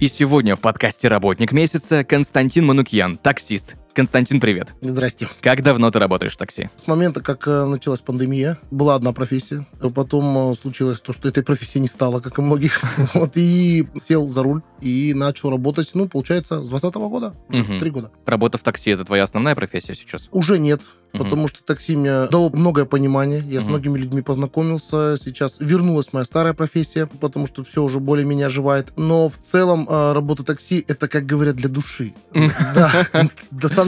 И сегодня в подкасте «Работник месяца» Константин Манукьян, таксист. Константин, привет. Здрасте. Как давно ты работаешь в такси? С момента, как э, началась пандемия, была одна профессия. Потом э, случилось то, что этой профессии не стало, как и многих. Вот, и сел за руль и начал работать, ну, получается, с 20 года. Три года. Работа в такси — это твоя основная профессия сейчас? Уже нет, потому что такси мне дало многое понимание. Я с многими людьми познакомился. Сейчас вернулась моя старая профессия, потому что все уже более-менее оживает. Но в целом э, работа такси — это, как говорят, для души. Да,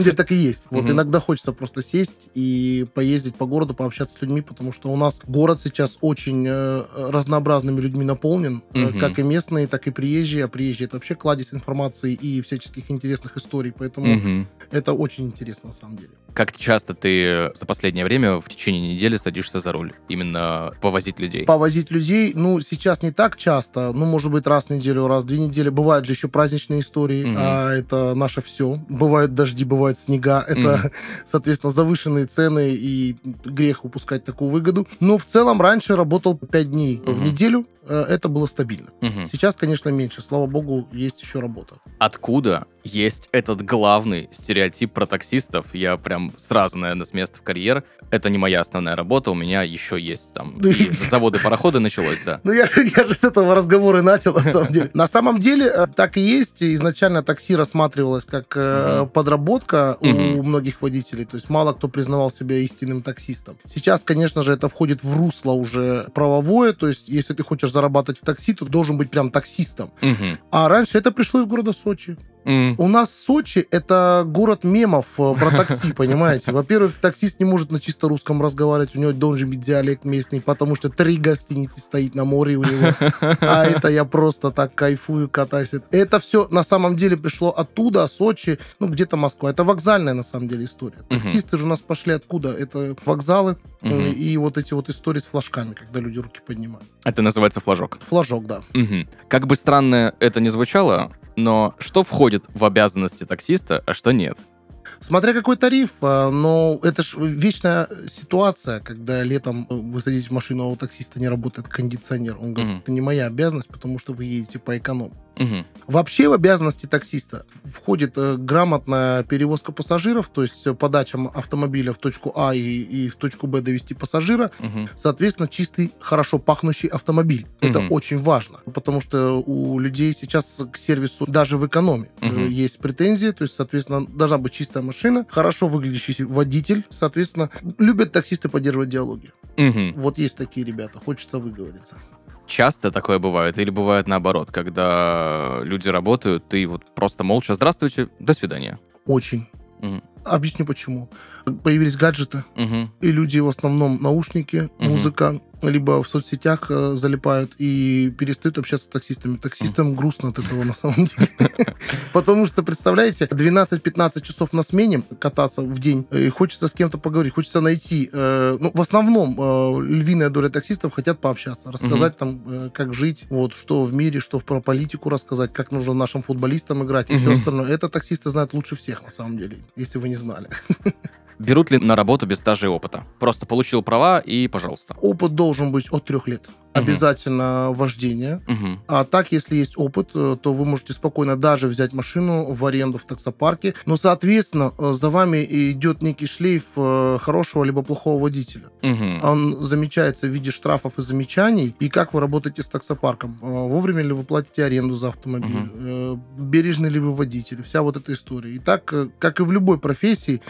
на самом деле так и есть. Вот Мгм. иногда хочется просто сесть и поездить по городу, пообщаться с людьми, потому что у нас город сейчас очень э, разнообразными людьми наполнен, Мгм. как и местные, так и приезжие. А приезжие — это вообще кладезь информации и всяческих интересных историй, поэтому Мгм. это очень интересно на самом деле. Как часто ты за последнее время в течение недели садишься за руль? Именно повозить людей? Повозить людей, ну, сейчас не так часто, ну, может быть, раз в неделю, раз в две недели. Бывают же еще праздничные истории, Мгм. а это наше все. Бывают дожди, бывают снега. Это, Мгм. соответственно, завышенные цены и грех упускать такую выгоду. Но в целом раньше работал 5 дней в Мгм. неделю. э, Это было стабильно. Мгм. Сейчас, конечно, меньше. Слава богу, есть еще работа. Откуда есть этот главный стереотип про таксистов? Я прям сразу, наверное, с места в карьер. Это не моя основная работа, у меня еще есть там Да. и заводы, пароходы началось, да. Ну, я, же- я же с этого разговора и начал, на самом деле. На самом деле, э, так и есть. Изначально такси рассматривалось как э, Мгм. подработка у многих водителей. То есть мало кто признавал себя истинным таксистом. Сейчас, конечно же, это входит в русло уже правовое. То есть, если ты хочешь зарабатывать в такси, то должен быть прям таксистом. Мгм. А раньше это пришло из города Сочи. М. У нас Сочи — это город мемов э, про такси, понимаете? Во-первых, таксист не может на чисто русском разговаривать, у него должен быть диалект местный, потому что три гостиницы стоит на море у него. А это я просто так кайфую, катаюсь. Это все на самом деле пришло оттуда, Сочи, ну где-то Москва. Это вокзальная на самом деле история. Таксисты же у нас пошли откуда? Это вокзалы э, и вот эти вот истории с флажками, когда люди руки поднимают. Это называется флажок. Флажок, да. Как бы странно это ни звучало, но что входит в обязанности таксиста, а что нет? Смотря какой тариф, а, но это же вечная ситуация, когда летом вы садитесь в машину, а у таксиста не работает кондиционер. Он говорит, Мгм. это не моя обязанность, потому что вы едете по эконом. Мгм. Вообще в обязанности таксиста входит э, грамотная перевозка пассажиров, то есть э, подача автомобиля в точку А и, и в точку Б довести пассажира, Мгм. соответственно, чистый, хорошо пахнущий автомобиль. Это Мгм. очень важно, потому что у людей сейчас к сервису даже в экономе Мгм. есть претензии, то есть, соответственно, должна быть чистая машина, хорошо выглядящий водитель, соответственно, любят таксисты поддерживать диалоги. Мгм. Вот есть такие ребята, хочется выговориться. Часто такое бывает? Или бывает наоборот, когда люди работают, ты вот просто молча «Здравствуйте, до свидания». Очень. Мгм. Объясню почему. Появились гаджеты, Мгм. и люди в основном наушники, Мгм. музыка, либо в соцсетях э, залипают и перестают общаться с таксистами. Таксистам грустно от этого на самом деле. Потому что, представляете, 12-15 часов на смене кататься в день, и хочется с кем-то поговорить, хочется найти. э, Ну, в основном э, львиная доля таксистов хотят пообщаться, рассказать там, э, как жить, вот, что в мире, что про политику рассказать, как нужно нашим футболистам играть и все остальное. Это таксисты знают лучше всех, на самом деле, если вы не знали. Берут ли на работу без стажа и опыта? Просто получил права и пожалуйста. Опыт должен быть от трех лет. Мгм. Обязательно вождение. Мгм. А так, если есть опыт, э, то вы можете спокойно даже взять машину в аренду в таксопарке. Но, соответственно, э, за вами идет некий шлейф э, хорошего либо плохого водителя. Мгм. Он замечается в виде штрафов и замечаний. И как вы работаете с таксопарком? Вовремя ли вы платите аренду за автомобиль? Э, Бережный ли вы водитель? Вся вот эта история. И так, как и в любой профессии,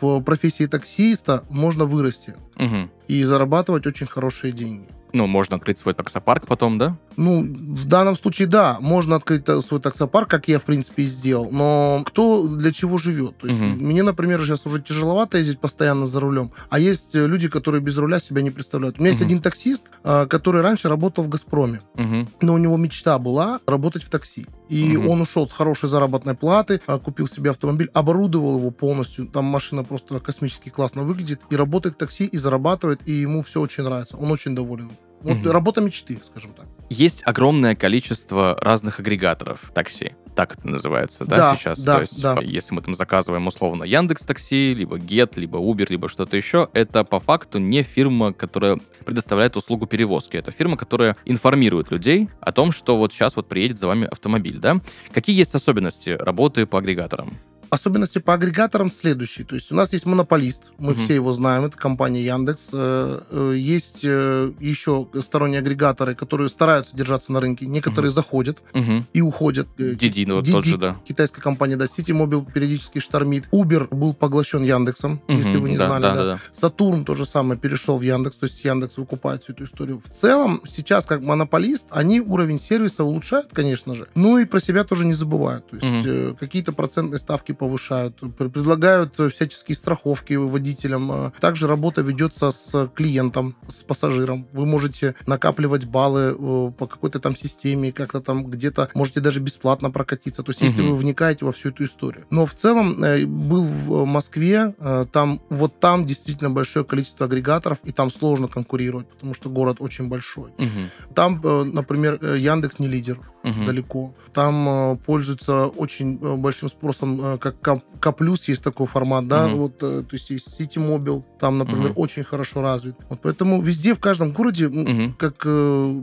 в профессии таксиста можно вырасти Мгм. и зарабатывать очень хорошие деньги. Ну, можно открыть свой таксопарк потом, да? Ну, в данном случае, да, можно открыть свой таксопарк, как я, в принципе, и сделал. Но кто для чего живет? То есть Мгм. мне, например, сейчас уже тяжеловато ездить постоянно за рулем, а есть э, люди, которые без руля себя не представляют. У меня есть Мгм. один таксист, а, который раньше работал в «Газпроме», Мгм. но у него мечта была работать в такси. И Мгм. он ушел с хорошей заработной платы, а, купил себе автомобиль, оборудовал его полностью. Там машина просто космически классно выглядит. И работает в такси, и зарабатывает, и ему все очень нравится. Он очень доволен. Вот Мгм. работа мечты, скажем так. Есть огромное количество разных агрегаторов такси. Так это называется, да, Да, сейчас? да, То есть, да. если мы там заказываем условно Яндекс Такси, либо Get, либо Uber, либо что-то еще, это по факту не фирма, которая предоставляет услугу перевозки. Это фирма, которая информирует людей о том, что вот сейчас вот приедет за вами автомобиль, да? Какие есть особенности работы по агрегаторам? Особенности по агрегаторам следующие. То есть у нас есть монополист, мы Мгм. все его знаем, это компания Яндекс. Э, э, Есть э, еще сторонние агрегаторы, которые стараются держаться на рынке. Некоторые заходят Угу. и уходят. Didi, ну, вот Didi, тот же, да. Китайская компания, да, City Mobile периодически штормит. Uber был поглощен Яндексом, если Мгм, вы не да, знали. да, да. да. Сатурн то же самое перешел в Яндекс, то есть Яндекс выкупает всю эту историю. В целом, сейчас как монополист, они уровень сервиса улучшают, конечно же, но и про себя тоже не забывают. То есть э, какие-то процентные ставки повышают, пр- предлагают всяческие страховки водителям. Э, Также работа ведется с клиентом, с пассажиром. Вы можете накапливать баллы э, по какой-то там системе, как-то там где-то можете даже бесплатно прокатиться. То есть если Мгм. вы вникаете во всю эту историю. Но в целом э, был в Москве, там вот там действительно большое количество агрегаторов, и там сложно конкурировать, потому что город очень большой. Мгм, Там, например, Яндекс не лидер мгм. далеко. Там э, пользуется очень э, большим спросом, э, как К, К+, есть такой формат, да, Мгм. вот, э, то есть есть City Mobile, там, например, Мгм. очень хорошо развит. Вот поэтому везде, в каждом городе, Мгм. как э,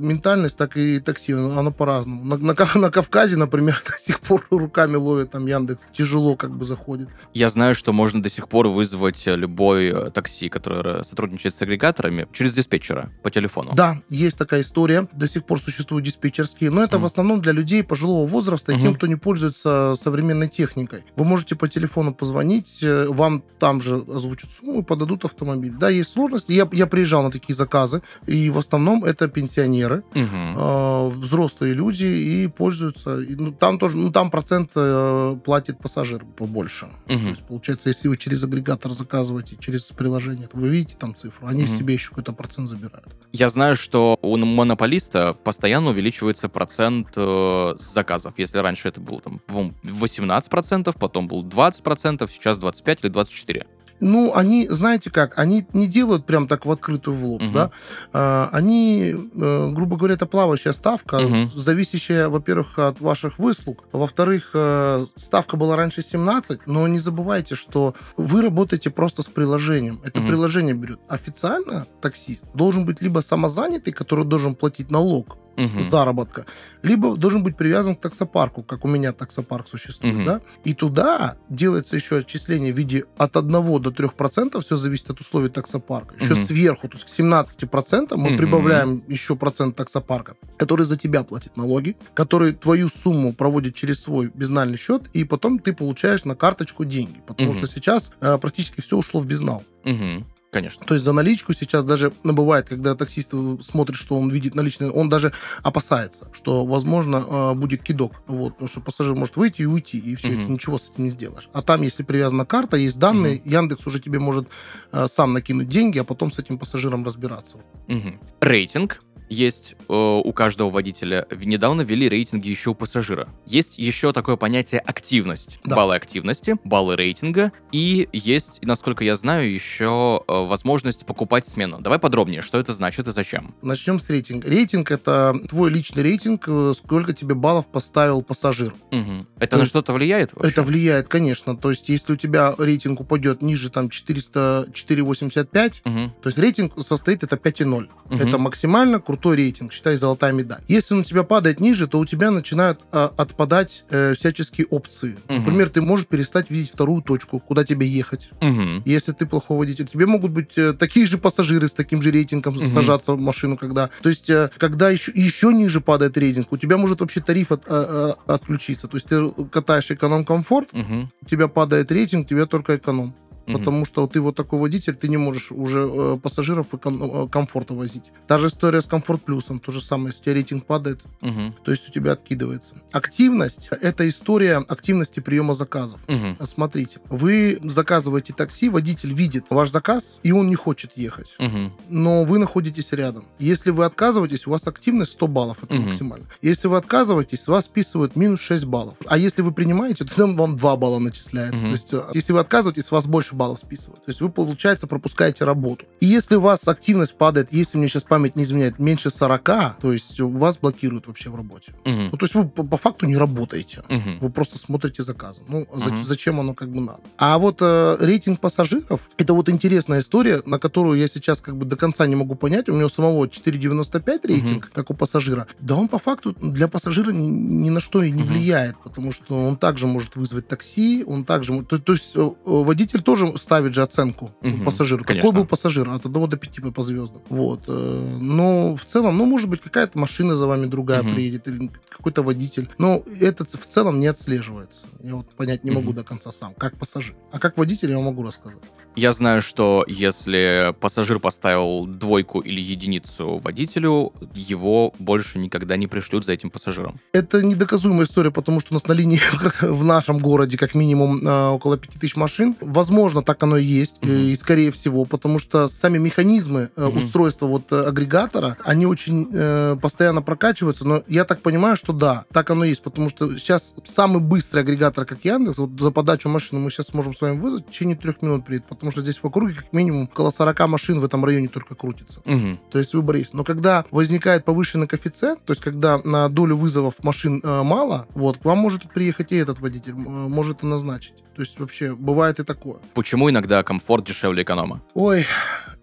ментальность, так и такси, оно по-разному. На, на на Кавказе, например, до сих пор руками ловят там Яндекс, тяжело как бы заходит. Я знаю, что можно до сих пор вызвать э, любой такси, которое сотрудничает с агрегаторами, через диспетчера по телефону. Да, есть такая история. До сих пор существуют диспетчерские, но это Мгм. в основном для людей пожилого возраста и Мгм. тем, кто не пользуется современной техникой. Вы можете по телефону позвонить, э, вам там же озвучат сумму и подадут автомобиль. Да, есть сложности. Я, я приезжал на такие заказы, и в основном это пенсионеры, Мгм. э, взрослые люди и пользуются. И, ну, там тоже, ну, там процент э, платит пассажир побольше. То Мгм. есть, получается, если вы через агрегатор заказываете, через приложение, то вы видите там цифру, они Мгм. себе еще какой-то процент забирают. Я знаю, что у монополиста постоянно увеличивается процент э, заказов. Если раньше это было там по-моему, 18%, потом был 20%, сейчас 25 или 24. Ну, они, знаете как, они не делают прям так в открытую в лоб, Мгм. да. А, они, э, грубо говоря, это плавающая ставка, Мгм. зависящая, во-первых, от ваших выслуг. Во-вторых, э, ставка была раньше 17, но не забывайте, что вы работаете просто с приложением. Это Мгм. приложение берет. Официально таксист должен быть либо самозанятый, который должен платить налог Мгм. заработка, либо должен быть привязан к таксопарку, как у меня таксопарк существует, Мгм. да, и туда делается еще отчисление в виде от 1 до 3 процентов, все зависит от условий таксопарка. Еще Мгм. сверху, то есть к 17 процентам мы Мгм. прибавляем еще процент таксопарка, который за тебя платит налоги, который твою сумму проводит через свой безнальный счет, и потом ты получаешь на карточку деньги, потому Мгм. что сейчас э, практически все ушло в безнал. Мгм. Конечно. То есть за наличку сейчас даже ну, бывает, когда таксист смотрит, что он видит наличные, он даже опасается, что, возможно, э, будет кидок. Вот, потому что пассажир может выйти и уйти, и все, Мгм. это ничего с этим не сделаешь. А там, если привязана карта, есть данные, Яндекс уже тебе может э, сам накинуть деньги, а потом с этим пассажиром разбираться. Мгм. Рейтинг есть э, у каждого водителя. Недавно ввели рейтинги еще у пассажира. Есть еще такое понятие активность. Да. Баллы активности, баллы рейтинга. И есть, насколько я знаю, еще э, возможность покупать смену. Давай подробнее, что это значит и зачем. Начнем с рейтинга. Рейтинг — это твой личный рейтинг, э, сколько тебе баллов поставил пассажир. Мгм. Это То на есть что-то влияет? вообще? Это влияет, конечно. То есть, если у тебя рейтинг упадет ниже там 400, 485, Мгм. То есть рейтинг состоит это 5,0. Мгм. Это максимально крутой рейтинг, считай, золотая медаль. Если он у тебя падает ниже, то у тебя начинают а, отпадать э, всяческие опции. Мгм. Например, ты можешь перестать видеть вторую точку, куда тебе ехать. Мгм. Если ты плохой водитель, тебе могут быть э, такие же пассажиры с таким же рейтингом Мгм. сажаться в машину, когда... То есть, э, когда еще, еще ниже падает рейтинг, у тебя может вообще тариф от- а, а, отключиться. То есть, ты катаешь эконом-комфорт, Мгм. у тебя падает рейтинг, у тебя только эконом. Мгм. потому что ты вот такой водитель, ты не можешь уже э, пассажиров э, комфорта возить. Та же история с комфорт плюсом, то же самое, если у тебя рейтинг падает, Мгм. то есть у тебя откидывается. Активность – это история активности приема заказов. Мгм. Смотрите, вы заказываете такси, водитель видит ваш заказ, и он не хочет ехать. Мгм. но вы находитесь рядом. Если вы отказываетесь, у вас активность 100 баллов, это Мгм. максимально. Если вы отказываетесь, вас списывают минус 6 баллов. А если вы принимаете, то там вам 2 балла начисляется. Мгм. То есть, э, если вы отказываетесь, вас больше баллов списывают. То есть, вы, получается, пропускаете работу. И если у вас активность падает, если мне сейчас память не изменяет, меньше 40, то есть, у вас блокируют вообще в работе. Мгм. Ну, то есть, вы по, по факту не работаете. Мгм. Вы просто смотрите заказы. Ну, за- Мгм. зачем оно как бы надо? А вот э, рейтинг пассажиров, это вот интересная история, на которую я сейчас как бы до конца не могу понять. У него самого 4,95 рейтинг, как у пассажира. Да он по факту для пассажира ни, ни на что и не Мгм. влияет, потому что он также может вызвать такси, он также... То, то есть э, э, водитель тоже ставит же оценку Мгм. пассажиру. Конечно. Какой был пассажир? От 1 до 5 по, звездам. Вот. э, Но в целом, ну, может быть, какая-то машина за вами другая Мгм. приедет, или какой-то водитель. Но это в целом не отслеживается. Я вот понять не могу Мгм. до конца сам, как пассажир. А как водитель я могу рассказать. Я знаю, что если пассажир поставил двойку или единицу водителю, его больше никогда не пришлют за этим пассажиром. Это недоказуемая история, потому что у нас на линии в нашем городе как минимум э, около 5000 машин. Возможно, так оно и есть, э, и скорее всего, потому что сами механизмы Мгм. устройства вот э, агрегатора, они очень э, постоянно прокачиваются, но я так понимаю, что да, так оно и есть, потому что сейчас самый быстрый агрегатор, как Яндекс, вот за подачу машины мы сейчас сможем с вами вызвать, в течение трех минут приедет, потому что здесь в округе как минимум около 40 машин в этом районе только крутится. Мгм. То есть выбор есть. Но когда возникает повышенный коэффициент, то есть когда на долю вызовов машин э, мало, вот, к вам может приехать и этот водитель, э, может и назначить. То есть вообще бывает и такое. Почему иногда комфорт дешевле эконома? Ой,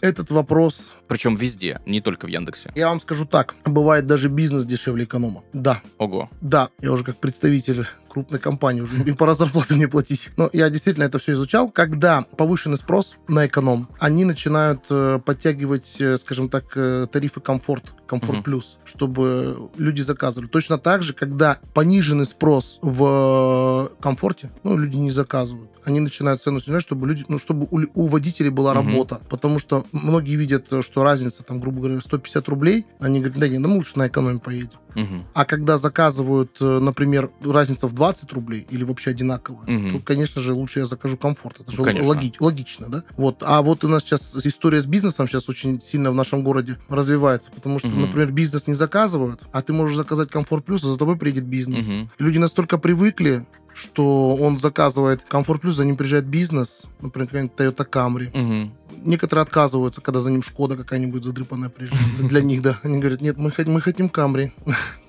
этот вопрос... Причем везде, не только в Яндексе. Я вам скажу так, бывает даже бизнес дешевле эконома. Да, Ого. да, я уже как представитель крупной компании, уже им пора зарплату мне платить. Но я действительно это все изучал. Когда повышенный спрос на эконом, они начинают э, подтягивать, э, скажем так, э, тарифы комфорт, комфорт Мгм. плюс, чтобы люди заказывали. Точно так же, когда пониженный спрос в э, комфорте, ну, люди не заказывают. Они начинают цену снижать, чтобы люди, ну, чтобы у, у водителей была Мгм. работа. Потому что многие видят, э, что разница, там, грубо говоря, 150 рублей. Они говорят, да нет, да мы лучше на экономе поедем. Мгм. А когда заказывают, э, например, разница в 20 рублей или вообще одинаковая, Мгм. то, конечно же, лучше я закажу комфорт. Это же конечно. логи- логично, да? Вот. А вот у нас сейчас история с бизнесом сейчас очень сильно в нашем городе развивается, потому что, Мгм. например, бизнес не заказывают, а ты можешь заказать комфорт плюс, а за тобой приедет бизнес. Мгм. Люди настолько привыкли, что он заказывает комфорт плюс, за ним приезжает бизнес, например, какая-нибудь Toyota Camry. Мгм. Некоторые отказываются, когда за ним Шкода какая-нибудь задрыпанная приезжает. Для них, да. Они говорят, нет, мы хотим, мы хотим Camry.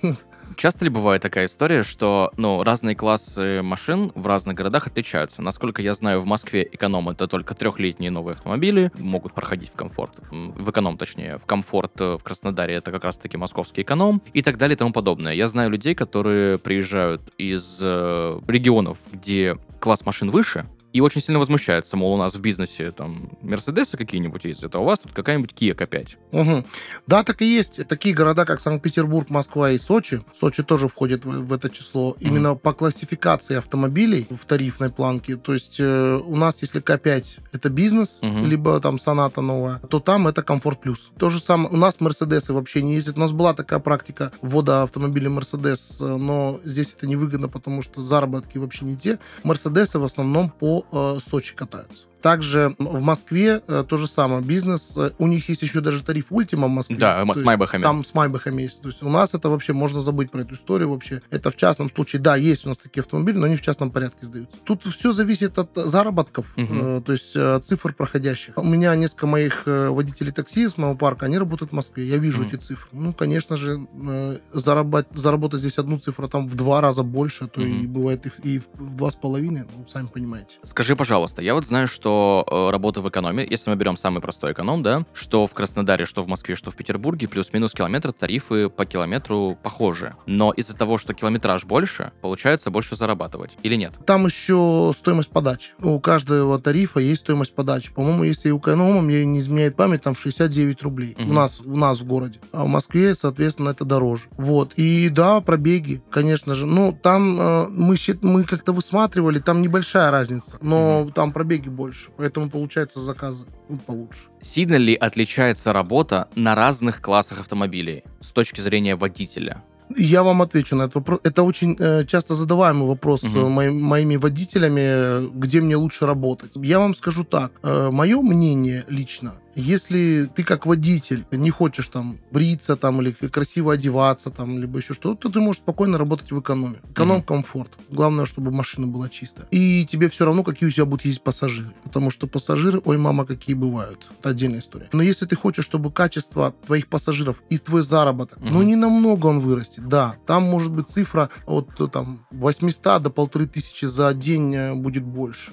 Часто ли бывает такая история, что ну, разные классы машин в разных городах отличаются? Насколько я знаю, в Москве эконом это только трехлетние новые автомобили, могут проходить в комфорт. В эконом, точнее, в комфорт э, в Краснодаре это как раз-таки московский эконом и так далее и тому подобное. Я знаю людей, которые приезжают из э, регионов, где класс машин выше, и очень сильно возмущаются, мол, у нас в бизнесе там Мерседесы какие-нибудь ездят, а у вас тут какая-нибудь Kia K5. Мгм. Да, так и есть. Такие города, как Санкт-Петербург, Москва и Сочи. Сочи тоже входит в, в это число. Именно по классификации автомобилей в тарифной планке. То есть э, у нас, если К5 это бизнес, Мгм. либо там Соната новая, то там это комфорт плюс. То же самое. У нас Мерседесы вообще не ездят. У нас была такая практика ввода автомобиля Мерседес, э, но здесь это невыгодно, потому что заработки вообще не те. Мерседесы в основном по э, Сочи катаются. Также в Москве э, то же самое. Бизнес, э, у них есть еще даже тариф Ультима в Москве. Да, То м- с Майбахами. Там с Майбахами есть. То есть у нас это вообще, можно забыть про эту историю вообще. Это в частном случае, да, есть у нас такие автомобили, но они в частном порядке сдаются. Тут все зависит от заработков, э, то есть э, цифр проходящих. У меня несколько моих э, водителей такси с моего парка, они работают в Москве. Я вижу Мгм. эти цифры. Ну, конечно же, э, зарабат- заработать здесь одну цифру там в два раза больше, то и Мгм. бывает и в, и в два с половиной, ну, сами понимаете. Скажи, пожалуйста, я вот знаю, что э, работа в экономе, если мы берем самый простой эконом, да, что в Краснодаре, что в Москве, что в Петербурге, плюс-минус километр, тарифы по километру похожи. Но из-за того, что километраж больше, получается больше зарабатывать. Или нет? Там еще стоимость подачи. У каждого тарифа есть стоимость подачи. По-моему, если у эконома, мне не изменяет память, там 69 рублей. Мгм. У нас, у нас в городе. А в Москве, соответственно, это дороже. Вот. И да, пробеги, конечно же. Ну, там э, мы, мы как-то высматривали, там небольшая разница. Но там пробеги больше. Больше. Поэтому, получается, заказы ну, получше. Сильно ли отличается работа на разных классах автомобилей с точки зрения водителя? Я вам отвечу на этот вопрос. Это очень э, часто задаваемый вопрос Мгм. э, мои- моими водителями, э, где мне лучше работать. Я вам скажу так. мое мнение лично, если ты как водитель не хочешь там бриться там или красиво одеваться там, либо еще что-то, то ты можешь спокойно работать в экономе. Эконом-комфорт. Главное, чтобы машина была чистая. И тебе все равно, какие у тебя будут ездить пассажиры. Потому что пассажиры, ой, мама, какие бывают. Это отдельная история. Но если ты хочешь, чтобы качество твоих пассажиров и твой заработок, Мгм. ну, не намного он вырастет, да. Там может быть цифра от э, там 800 до полторы тысячи за день э, будет больше.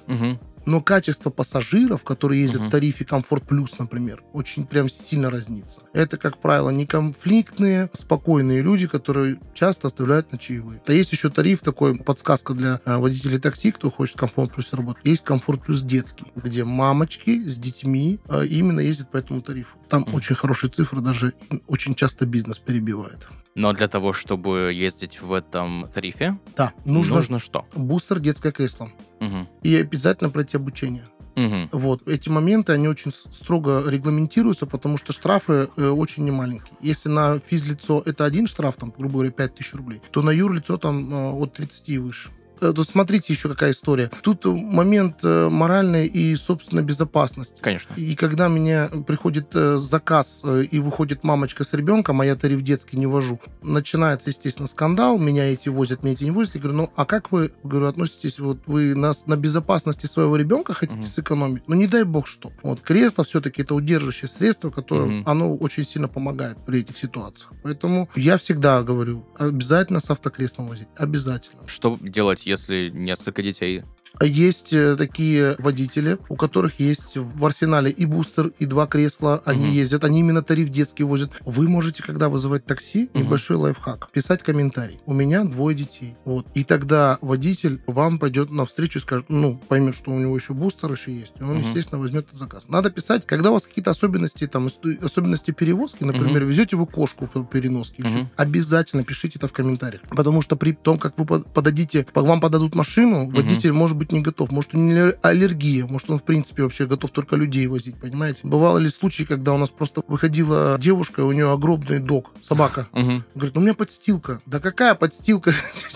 Но качество пассажиров, которые ездят Мгм. в тарифе Комфорт Плюс, например, очень прям сильно разнится. Это, как правило, не конфликтные, спокойные люди, которые часто оставляют на чаевые. Да есть еще тариф такой, подсказка для э, водителей такси, кто хочет Комфорт Плюс работать. Есть Комфорт Плюс детский, где мамочки с детьми э, именно ездят по этому тарифу. Там Мгм. очень хорошие цифры, даже очень часто бизнес перебивает. Но для того, чтобы ездить в этом тарифе, Да, нужно, нужно что? бустер, детское кресло. Мгм. И обязательно пройти обучение. Мгм. Вот. Эти моменты, они очень строго регламентируются, потому что штрафы э, очень немаленькие. Если на физлицо это один штраф, там, грубо говоря, 5000 рублей, то на юрлицо там э, от 30 и выше. Э, То смотрите еще какая история. Тут момент э, моральной и, собственно, безопасности. Конечно. И когда мне приходит э, заказ и выходит мамочка с ребенком, а я тариф детский не вожу, начинается, естественно, скандал, меня эти возят, меня эти не возят. Я говорю, ну, а как вы, говорю, относитесь, вот вы нас на безопасности своего ребенка хотите Мгм. сэкономить? Ну, не дай бог что. Вот, кресло все-таки это удерживающее средство, которое, Мгм. оно очень сильно помогает при этих ситуациях. Поэтому я всегда говорю, обязательно с автокреслом возить, обязательно. Что делать, если несколько детей? Есть э, такие водители, у которых есть в арсенале и бустер, и два кресла. Они Мгм. ездят, они именно тариф детский возят. Вы можете, когда вызывать такси, Мгм. небольшой лайфхак, писать комментарий. У меня двое детей. Вот. И тогда водитель вам пойдет навстречу и скажет, ну, поймет, что у него еще бустер еще есть. И он, Мгм. естественно, возьмет этот заказ. Надо писать, когда у вас какие-то особенности, там, особенности перевозки, например, везете вы кошку по переноске, что, обязательно пишите это в комментариях. Потому что при том, как вы под- подадите, вам подадут машину, водитель может быть не готов. Может, у него аллергия, может, он, в принципе, вообще готов только людей возить, понимаете? Бывало ли случаи, когда у нас просто выходила девушка, у нее огромный дог, собака, Мгм. Говорит, ну у меня подстилка. Да какая подстилка?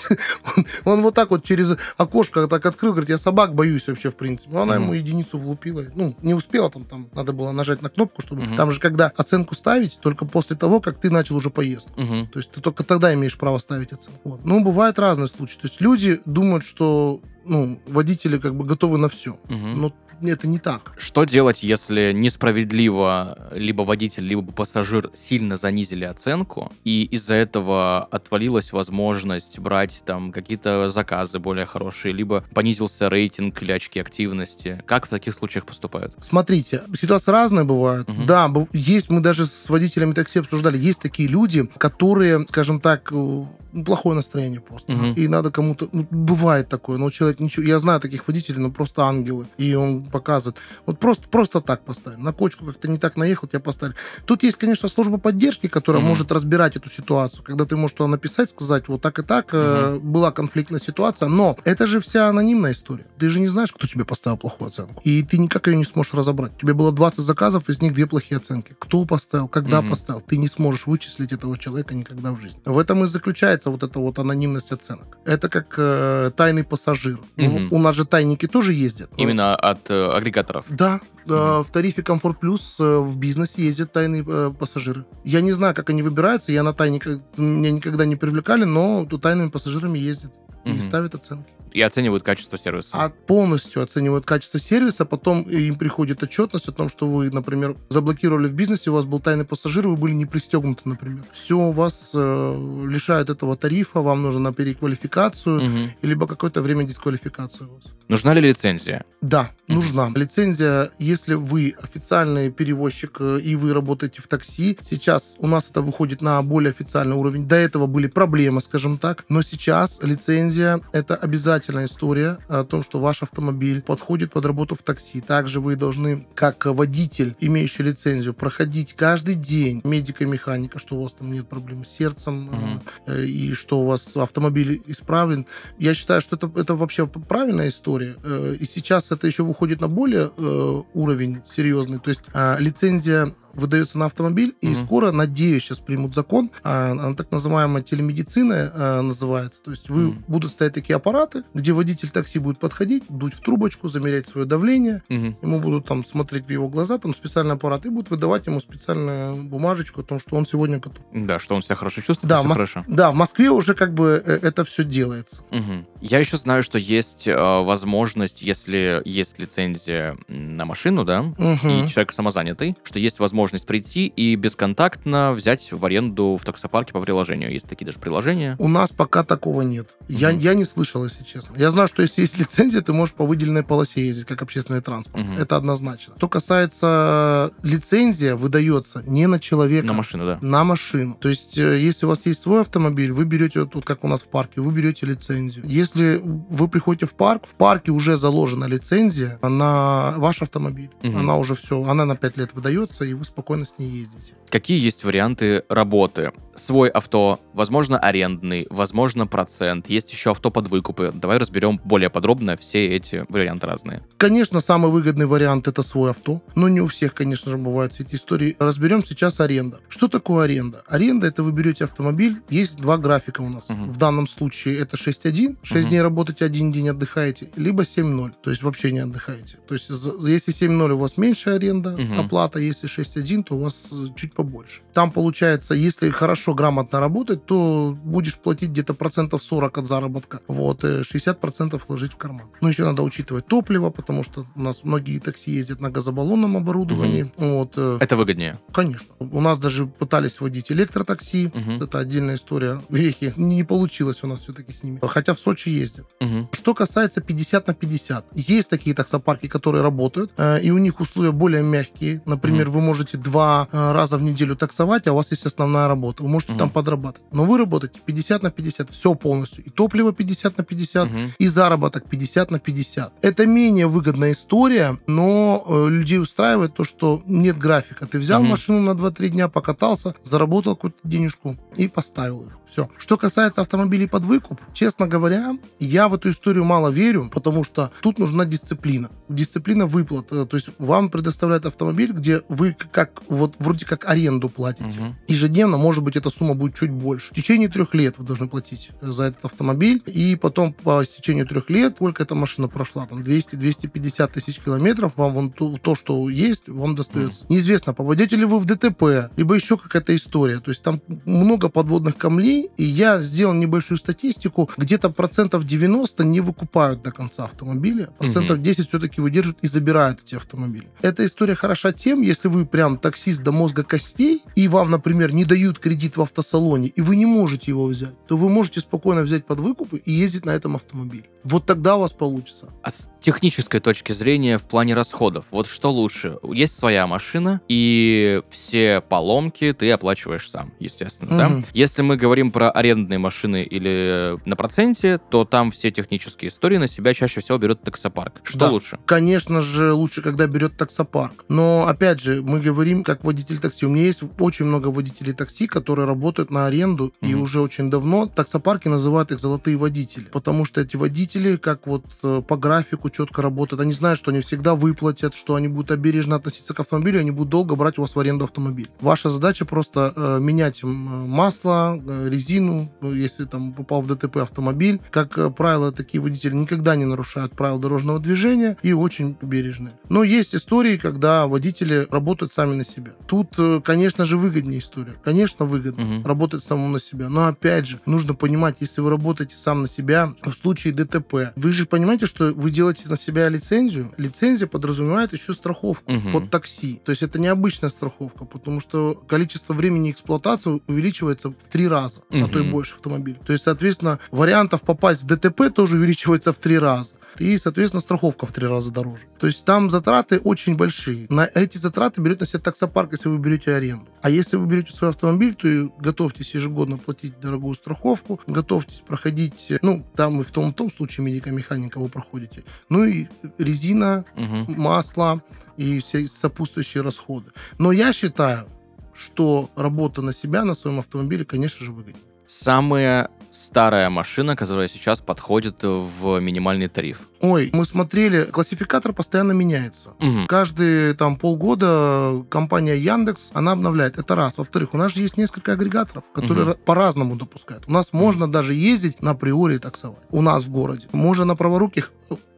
он, он вот так вот через окошко так открыл, говорит, я собак боюсь вообще, в принципе. Она ему единицу влупила. Ну, не успела, там, там надо было нажать на кнопку, чтобы... Там же, когда оценку ставить, только после того, как ты начал уже поездку. Мгм. То есть ты только тогда имеешь право ставить оценку. Вот. Ну, бывают разные случаи. То есть люди думают, что ну, водители как бы готовы на все. Мгм. Но это не так. Что делать, если несправедливо либо водитель, либо пассажир сильно занизили оценку, и из-за этого отвалилась возможность брать там какие-то заказы более хорошие, либо понизился рейтинг или очки активности? Как в таких случаях поступают? Смотрите, ситуации разные бывают. Мгм. Да, есть, мы даже с водителями такси обсуждали, есть такие люди, которые, скажем так, э, плохое настроение просто. Мгм. И надо кому-то... ну, бывает такое, но человек ничего... Я знаю таких водителей, но просто ангелы. И он показывает. Вот просто, просто так поставим. На кочку как-то не так наехал, тебя поставили. Тут есть, конечно, служба поддержки, которая Мгм. может разбирать эту ситуацию. Когда ты можешь туда написать, сказать, вот так и так, э, была конфликтная ситуация. Но это же вся анонимная история. Ты же не знаешь, кто тебе поставил плохую оценку. И ты никак ее не сможешь разобрать. У тебя было 20 заказов, из них две плохие оценки. Кто поставил, когда Мгм. поставил. Ты не сможешь вычислить этого человека никогда в жизни. В этом и заключается вот эта вот анонимность оценок. Это как э, тайный пассажир. Мгм. У нас же тайники тоже ездят. Именно от э, агрегаторов. Да, да, Мгм. в тарифе Комфорт Плюс э, в бизнесе ездят тайные э, пассажиры. Я не знаю, как они выбираются, я на тайник меня никогда не привлекали, но тут тайными пассажирами ездят и Мгм. ставят оценки. И оценивают качество сервиса. А полностью оценивают качество сервиса, потом им приходит отчетность о том, что вы, например, заблокировали в бизнесе, у вас был тайный пассажир, вы были не пристегнуты, например. Все, вас э, лишают этого тарифа, вам нужно на переквалификацию, Мгм. либо какое-то время дисквалификацию у вас. Нужна ли лицензия? Да. Нужна. Лицензия, если вы официальный перевозчик э, и вы работаете в такси, сейчас у нас это выходит на более официальный уровень. До этого были проблемы, скажем так, но сейчас лицензия это обязательная история о том, что ваш автомобиль подходит под работу в такси. Также вы должны, как водитель, имеющий лицензию, проходить каждый день медико-механика, что у вас там нет проблем с сердцем э, и что у вас автомобиль исправлен. Я считаю, что это, это вообще правильная история. И сейчас это еще выходит на более э, уровень серьезный. То есть а, лицензия выдается на автомобиль, и Мгм. скоро, надеюсь, сейчас примут закон, а, она так называемая телемедицина а, называется. То есть вы Мгм. будут стоять такие аппараты, где водитель такси будет подходить, дуть в трубочку, замерять свое давление, Мгм. ему будут там смотреть в его глаза, там специальный аппарат, и будут выдавать ему специальную бумажечку о том, что он сегодня готов. Да, что он себя хорошо чувствует, Да, всё Мос- хорошо. да, в Москве уже как бы э, это все делается. Мгм. Я еще знаю, что есть э, возможность, если есть лицензия на машину, да, Мгм. и человек самозанятый, что есть возможность прийти и бесконтактно взять в аренду в таксопарке по приложению. Есть такие даже приложения. У нас пока такого нет. Я, Мгм. я не слышал, если честно. Я знаю, что если есть лицензия, ты можешь по выделенной полосе ездить, как общественный транспорт. Мгм. Это однозначно. Что касается э, лицензия, выдается не на человека. На машину, да. на машину. То есть, э, если у вас есть свой автомобиль, вы берете, вот как у нас в парке, вы берете лицензию. Если вы приходите в парк, в парке уже заложена лицензия на ваш автомобиль. Мгм. Она уже все, она на 5 лет выдается, и вы спокойно с ней ездите. Какие есть варианты работы? Свой авто, возможно, арендный, возможно, процент. Есть еще авто под выкупы. Давай разберем более подробно все эти варианты разные. Конечно, самый выгодный вариант это свой авто, но не у всех, конечно же, бывают все эти истории. Разберем сейчас аренда. Что такое аренда? Аренда это вы берете автомобиль, есть два графика у нас. Мгм. В данном случае это 6.1, 6 Мгм. дней работаете, один день отдыхаете, либо 7.0, то есть вообще не отдыхаете. То есть если 7.0 у вас меньше аренда, Мгм. оплата, если 6.1, то у вас э, чуть побольше. Там получается, если хорошо, грамотно работать, то будешь платить где-то процентов 40 от заработка, вот, э, 60% вложить в карман. Но еще надо учитывать топливо, потому что у нас многие такси ездят на газобаллонном оборудовании, вот, э, Это выгоднее. конечно. У нас даже пытались вводить электротакси, Мгм. это отдельная история. Вехи. Не, получилось у нас все-таки с ними. Хотя в Сочи ездят. Мгм. Что касается 50 на 50. Есть такие таксопарки, которые работают, и у них условия более мягкие. Например, вы можете два э, раза в неделю таксовать, а у вас есть основная работа. Вы можете Мгм. там подрабатывать. Но вы работаете 50 на 50. Все полностью. И топливо 50 на 50, Мгм. и заработок 50 на 50. Это менее выгодная история, но э, людей устраивает то, что нет графика. Ты взял Мгм. машину на 2-3 дня, покатался, заработал какую-то денежку и поставил их. Все. Что касается автомобилей под выкуп, честно говоря, я в эту историю мало верю, потому что тут нужна дисциплина. Дисциплина выплат. Э, То есть вам предоставляют автомобиль, где вы как вот вроде как аренду платите Мгм. ежедневно, может быть, эта сумма будет чуть больше. В течение трех лет вы должны платить за этот автомобиль, и потом по истечению трех лет, сколько эта машина прошла, там 200-250 тысяч километров, вам вон то, то, что есть, вам достается. Неизвестно, попадете ли вы в ДТП, либо еще какая-то история. То есть там много подводных камней, и я сделал небольшую статистику, где-то процентов 90 не выкупают до конца автомобиля, процентов 10 все-таки выдерживают и забирают эти автомобили. Эта история хороша тем, если вы прям таксист до мозга костей, и вам, например, не дают кредит в автосалоне, и вы не можете его взять, то вы можете спокойно взять под выкуп и ездить на этом автомобиле. Вот тогда у вас получится. А с технической точки зрения в плане расходов, вот что лучше? Есть своя машина, и все поломки ты оплачиваешь сам, естественно, да? Мгм. Если мы говорим про арендные машины или на проценте, то там все технические истории на себя чаще всего берет таксопарк. Что Да. лучше? Конечно же, лучше, когда берет таксопарк. Но, опять же, мы говорим как водитель такси. У меня есть очень много водителей такси, которые работают на аренду, и Мгм. уже очень давно таксопарки называют их золотые водители. Потому что эти водители, как вот э, по графику четко работают, они знают, что они всегда выплатят, что они будут обережно относиться к автомобилю, они будут долго брать у вас в аренду автомобиль. Ваша задача просто э, менять э, масло, э, резину, ну, если там попал в ДТП автомобиль. Как правило, такие водители никогда не нарушают правила дорожного движения и очень бережные. Но есть истории, когда водители работают сами на себя. Тут, э, конечно же, выгоднее история. Конечно, выгодно Мгм. работать самому на себя. Но опять же, нужно понимать, если вы работаете сам на себя, в случае ДТП, вы же понимаете, что вы делаете на себя лицензию. Лицензия подразумевает еще страховку Мгм. под такси. То есть это необычная страховка, потому что количество времени эксплуатации увеличивается в три раза, а то и больше автомобилей. То есть, соответственно, вариантов попасть в ДТП тоже увеличивается в три раза. И, соответственно, страховка в три раза дороже. То есть там затраты очень большие. На эти затраты берет на себя таксопарк, если вы берете аренду. А если вы берете свой автомобиль, то и готовьтесь ежегодно платить дорогую страховку, готовьтесь проходить, ну, там и в том, в том случае медико-механика вы проходите. Ну и резина, Мгм. масло и все сопутствующие расходы. Но я считаю, что работа на себя, на своем автомобиле, конечно же, выгоднее. Самая старая машина, которая сейчас подходит в минимальный тариф. Ой, мы смотрели, классификатор постоянно меняется. Мгм. Каждые там полгода компания Яндекс, она обновляет. Это раз. Во-вторых, у нас же есть несколько агрегаторов, которые ра- по-разному допускают. У нас можно даже ездить на приоре и таксовать. У нас в городе. Можно на праворуких,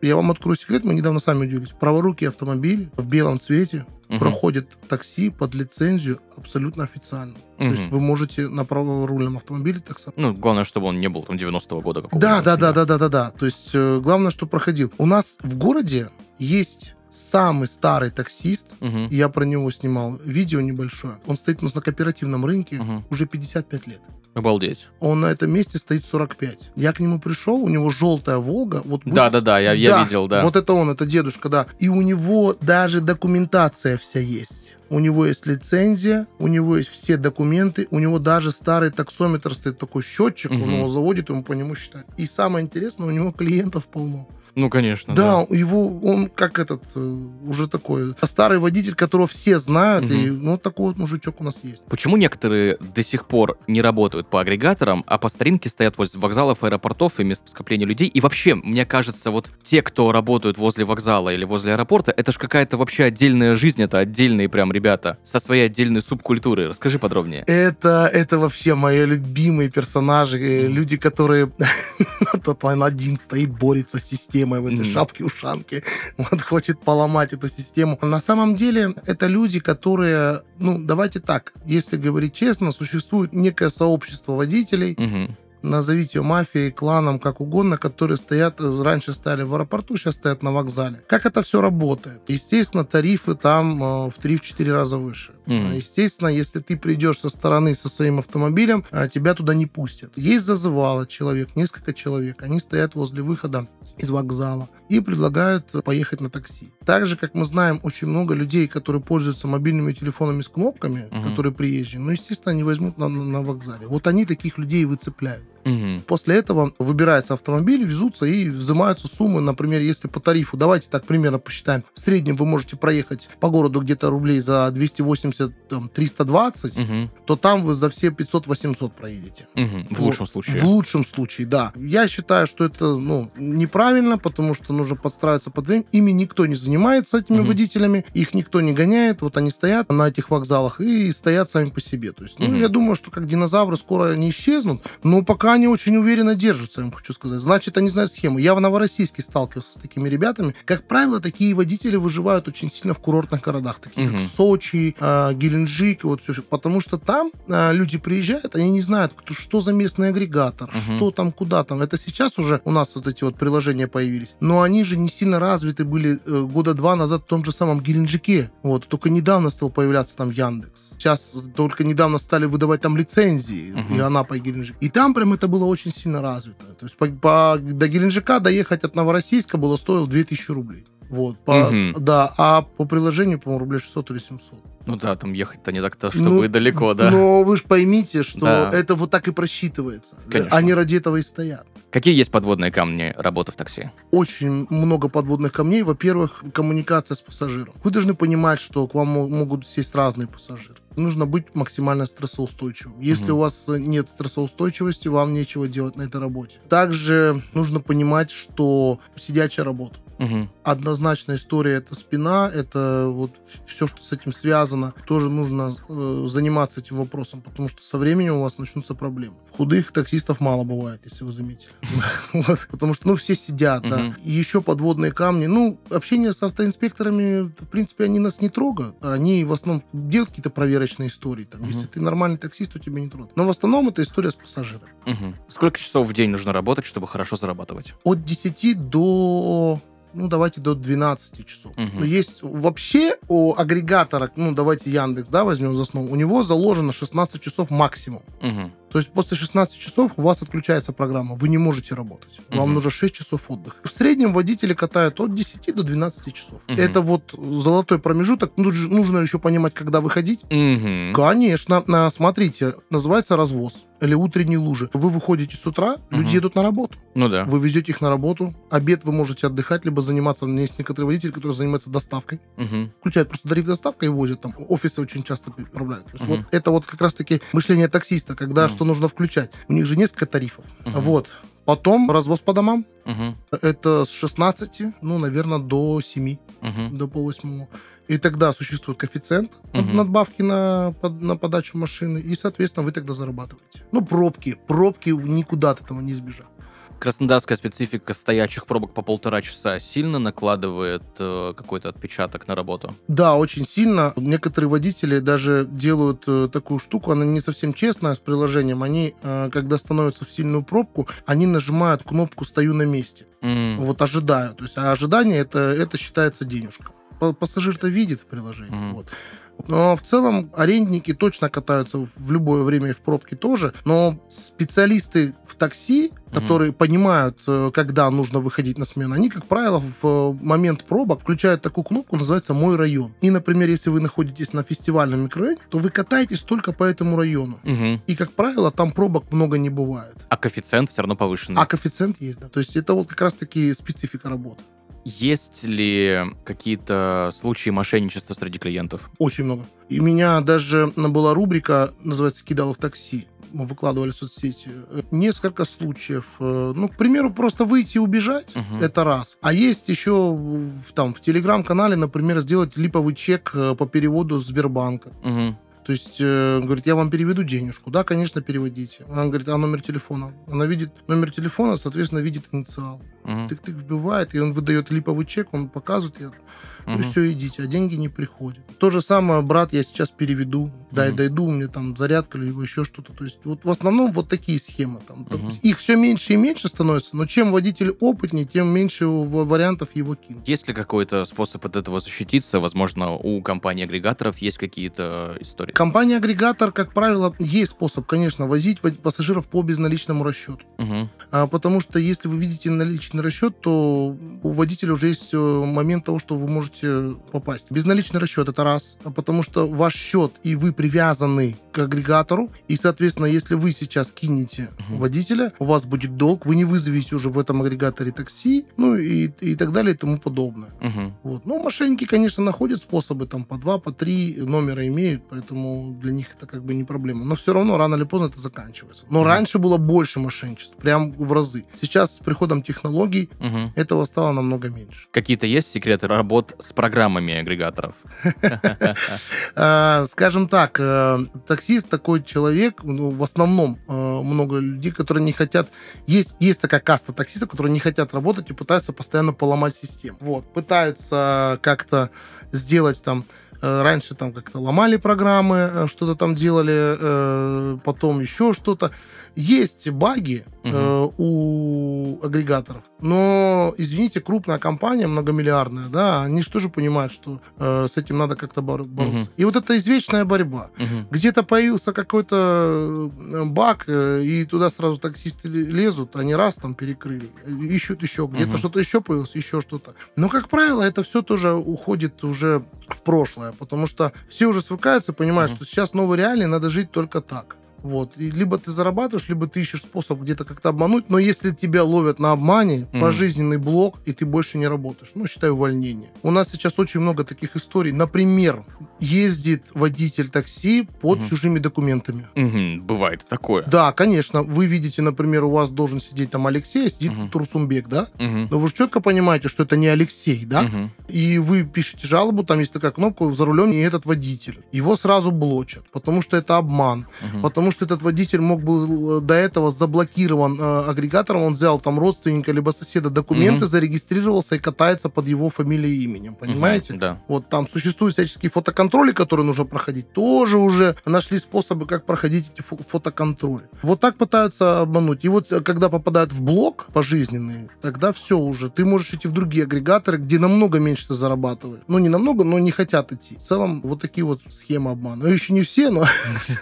я вам открою секрет, мы недавно сами удивились. Праворукие автомобили в белом цвете Мгм. проходят такси под лицензию абсолютно официально. То есть вы можете на праворульном автомобиле таксовать. Ну, главное, чтобы он не был там 90-го года какого Да, да, да, да, да, да, да. То есть э, главное, что проходил. У нас в городе есть самый старый таксист. Мгм. Я про него снимал видео небольшое. Он стоит у нас на кооперативном рынке Мгм. уже 55 лет. Обалдеть. Он на этом месте стоит 45. Я к нему пришел, у него желтая Волга. Вот Да, да, да, я, я видел, да. Вот это он, это дедушка, да. И у него даже документация вся есть. У него есть лицензия, у него есть все документы, у него даже старый таксометр стоит такой счетчик, он Мгм. его заводит, ему по нему считает. И самое интересное, у него клиентов полно. Ну, конечно, Да, его, он как этот, э, уже такой старый водитель, которого все знают, Мгм. и ну, вот такой вот мужичок у нас есть. Почему некоторые до сих пор не работают по агрегаторам, а по старинке стоят возле вокзалов, аэропортов и мест скопления людей? И вообще, мне кажется, вот те, кто работают возле вокзала или возле аэропорта, это же какая-то вообще отдельная жизнь, это отдельные прям ребята со своей отдельной субкультурой. Расскажи подробнее. Это, это вообще мои любимые персонажи, э, люди, которые... Тот один стоит, борется с системой в этой Мгм. шапке-ушанке, вот хочет поломать эту систему. На самом деле, это люди, которые, ну, давайте так, если говорить честно, существует некое сообщество водителей, Мгм. Назовите ее мафией, кланом, как угодно, которые стоят, э, раньше стояли в аэропорту, сейчас стоят на вокзале. Как это все работает? Естественно, тарифы там э, в 3-4 раза выше. Мгм. Естественно, если ты придешь со стороны со своим автомобилем, э, тебя туда не пустят. Есть зазывало человек, несколько человек. Они стоят возле выхода из вокзала и предлагают поехать на такси. Так же, как мы знаем, очень много людей, которые пользуются мобильными телефонами с кнопками, Мгм. которые приезжие, ну, естественно, они возьмут на, на- на вокзале. Вот они таких людей и выцепляют. Мгм. После этого выбирается автомобиль, везутся и взимаются суммы. Например, если по тарифу, давайте так примерно посчитаем, в среднем вы можете проехать по городу где-то рублей за 280-320, Мгм. то там вы за все 500-800 проедете. Мгм. В лучшем случае. В лучшем случае, да. Я считаю, что это ну, неправильно, потому что нужно подстраиваться под время. Ими никто не занимается, этими Мгм. водителями. Их никто не гоняет. Вот они стоят на этих вокзалах и стоят сами по себе. То есть, ну, Мгм. я думаю, что как динозавры скоро они исчезнут, но пока они очень уверенно держатся, я вам хочу сказать. Значит, они знают схему. Я в Новороссийске сталкивался с такими ребятами. Как правило, такие водители выживают очень сильно в курортных городах, таких Мгм. как Сочи, э, Геленджик, вот все, потому что там э, люди приезжают, они не знают, кто- что за местный агрегатор, Мгм. что там, куда там. Это сейчас уже у нас вот эти вот приложения появились, но они же не сильно развиты были э, года два назад в том же самом Геленджике. Вот, только недавно стал появляться там Яндекс. Сейчас только недавно стали выдавать там лицензии, Мгм. и Анапа и Геленджик. И там прям это было очень сильно развито. То есть по, по- до Геленджика доехать от Новороссийска было стоило 2000 рублей. Вот, по- Мгм. да, а по приложению, по-моему, рублей 600 или 700. Ну да, там ехать-то не так-то, чтобы Ну, далеко, да. Но вы же поймите, что Да. это вот так и просчитывается. Конечно. Они ради этого и стоят. Какие есть подводные камни работы в такси? Очень много подводных камней. Во-первых, коммуникация с пассажиром. Вы должны понимать, что к вам мо- могут сесть разные пассажиры. Нужно быть максимально стрессоустойчивым. Если Мгм. у вас нет стрессоустойчивости, вам нечего делать на этой работе. Также нужно понимать, что сидячая работа. Мгм. однозначная история это спина, это вот все, что с этим связано. Тоже нужно э, заниматься этим вопросом, потому что со временем у вас начнутся проблемы. Худых таксистов мало бывает, если вы заметили. Потому что, ну, все сидят, да. И еще подводные камни. Ну, общение с автоинспекторами, в принципе, они нас не трогают. Они в основном делают какие-то проверочные истории. Если ты нормальный таксист, то тебя не трогают. Но в основном это история с пассажирами. Сколько часов в день нужно работать, чтобы хорошо зарабатывать? от 10 до ну, давайте до 12 часов. Мгм. Но есть вообще у агрегатора, ну, давайте Яндекс, да, возьмем за основу, у него заложено 16 часов максимум. Мгм. То есть после 16 часов у вас отключается программа, вы не можете работать. Вам Мгм. нужно 6 часов отдыха. В среднем водители катают от 10 до 12 часов. Мгм. Это вот золотой промежуток. Ну, нужно еще понимать, когда выходить. Мгм. Конечно. А, Смотрите, называется развоз или утренние лужи. Вы выходите с утра, люди Мгм. едут на работу. Ну да. Вы везете их на работу. Обед вы можете отдыхать, либо заниматься. У меня есть некоторые водители, которые занимаются доставкой. Мгм. Включают просто тариф доставка и возят там. Офисы очень часто переправляют. То есть Мгм. вот это вот как раз-таки мышление таксиста, когда Мгм. что нужно включать. У них же несколько тарифов. Мгм. Вот. Потом развоз по домам. Мгм. Это с 16, ну, наверное, до 7, Мгм. до полвосьмого. И тогда существует коэффициент Мгм. надбавки на, на подачу машины, и, соответственно, вы тогда зарабатываете. Ну, пробки. Пробки никуда от этого не избежать. Краснодарская специфика стоячих пробок по полтора часа сильно накладывает э, какой-то отпечаток на работу. Да, очень сильно. Некоторые водители даже делают э, такую штуку, она не совсем честная с приложением. Они, э, когда становятся в сильную пробку, они нажимают кнопку «Стою на месте». М. Вот ожидаю. То есть, а ожидание это, это считается денежка. Па- Пассажир-то видит в приложении. Мгм. Вот. Но в целом арендники точно катаются в любое время и в пробке тоже. Но специалисты в такси, которые понимают, э, когда нужно выходить на смену, они, как правило, в э, момент пробок включают такую кнопку, называется «Мой район». И, например, если вы находитесь на фестивальном микрорайоне, то вы катаетесь только по этому району. Мгм. И, как правило, там пробок много не бывает. А коэффициент все равно повышенный. А коэффициент есть, да. То есть это вот как раз-таки специфика работы. Есть ли какие-то случаи мошенничества среди клиентов? Очень много. И у меня даже была рубрика, называется «Кидало в такси». Мы выкладывали в соцсети. Несколько случаев. Э, Ну, к примеру, просто выйти и убежать. Мгм. Это раз. А есть еще там, в телеграм-канале, например, сделать липовый чек э, по переводу Сбербанка. Мгм. То есть, э, говорит, я вам переведу денежку. Да, конечно, переводите. Она говорит, а номер телефона? Она видит номер телефона, соответственно, видит инициал. Мгм. Тык-тык вбивает, и он выдает липовый чек, он показывает, Мгм. и все, идите, а деньги не приходят. То же самое, брат, я сейчас переведу, дай Мгм. дойду, мне там зарядка или еще что-то. То есть вот в основном вот такие схемы. Там, Мгм. Их все меньше и меньше становится, но чем водитель опытнее, тем меньше вариантов его кинуть. Есть ли какой-то способ от этого защититься? Возможно, у компаний-агрегаторов есть какие-то истории? Компания-агрегатор, как правило, есть способ, конечно, возить пассажиров по безналичному расчету. Мгм. А, потому что если вы видите наличный расчет, то у водителя уже есть э, момент того, что вы можете попасть. Безналичный расчет это раз, потому что ваш счет и вы привязаны к агрегатору, и, соответственно, если вы сейчас кинете Мгм. водителя, у вас будет долг, вы не вызовете уже в этом агрегаторе такси, ну и, и так далее и тому подобное. Мгм. Вот. Ну, мошенники, конечно, находят способы, там, по два, по три номера имеют, поэтому для них это как бы не проблема. Но все равно, рано или поздно это заканчивается. Но Мгм. раньше было больше мошенничеств, прям в разы. Сейчас с приходом технологий Мгм. этого стало намного меньше. Какие-то есть секреты работ с программами агрегаторов? А, Скажем так, э, таксист такой человек, ну, в основном э, много людей, которые не хотят... Есть, есть такая каста таксистов, которые не хотят работать и пытаются постоянно поломать систему. Вот. Пытаются как-то сделать там э, Раньше там как-то ломали программы, что-то там делали, потом еще что-то. Есть баги э, у агрегаторов, но, извините, крупная компания, многомиллиардная, да, они же тоже понимают, что э, с этим надо как-то бор- бороться. Мгм. И вот это извечная борьба. Мгм. Где-то появился какой-то э, баг, э, и туда сразу таксисты ле- лезут, они раз там перекрыли, ищут еще, где-то Мгм. что-то еще появилось, еще что-то. Но, как правило, это все тоже уходит уже в прошлое, потому что все уже свыкаются, понимают, Мгм. что сейчас новые реалии, надо жить только так. Вот. И либо ты зарабатываешь, либо ты ищешь способ где-то как-то обмануть. Но если тебя ловят на обмане, Мгм. пожизненный блок, и ты больше не работаешь, ну, считай, увольнение. У нас сейчас очень много таких историй. Например, ездит водитель такси под Мгм. чужими документами. Мгм. Бывает такое. Да, конечно. Вы видите, например, у вас должен сидеть там Алексей, а сидит Мгм. Турсумбек, да? Мгм. Но вы же четко понимаете, что это не Алексей, да? Мгм. и вы пишете жалобу, там есть такая кнопка, за рулем не этот водитель. Его сразу блочат, потому что это обман, Мгм. потому что этот водитель мог был э, до этого заблокирован э, агрегатором, он взял там родственника либо соседа документы, Мгм. зарегистрировался и катается под его фамилией и именем, понимаете? Мгм. Да. Вот там существуют всяческие фотоконтроли, которые нужно проходить. Тоже уже нашли способы, как проходить эти фо- фотоконтроли. Вот так пытаются обмануть. И вот э, когда попадают в блок пожизненный, тогда все уже. Ты можешь идти в другие агрегаторы, где намного меньше ты зарабатываешь. Ну, не намного, но не хотят идти. В целом, вот такие вот схемы обмана. Ну, еще не все, но,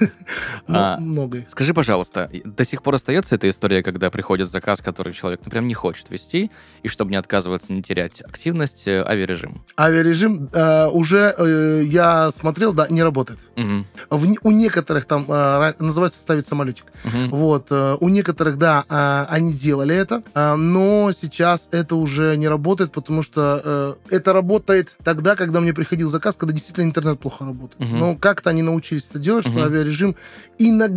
но, А. многое. Скажи, пожалуйста, до сих пор остается эта история, когда приходит заказ, который человек, ну, прям не хочет вести, и чтобы не отказываться, не терять активность, э, авиарежим? Авиарежим э, уже, э, я смотрел, да, не работает. Мгм. В у некоторых там, э, называется ставить самолетик. Мгм. Вот, э, у некоторых, да, э, они сделали это, э, но сейчас это уже не работает, потому что э, это работает тогда, когда мне приходил заказ, когда действительно интернет плохо работает. Мгм. Но как-то они научились это делать, что Мгм. авиарежим иногда,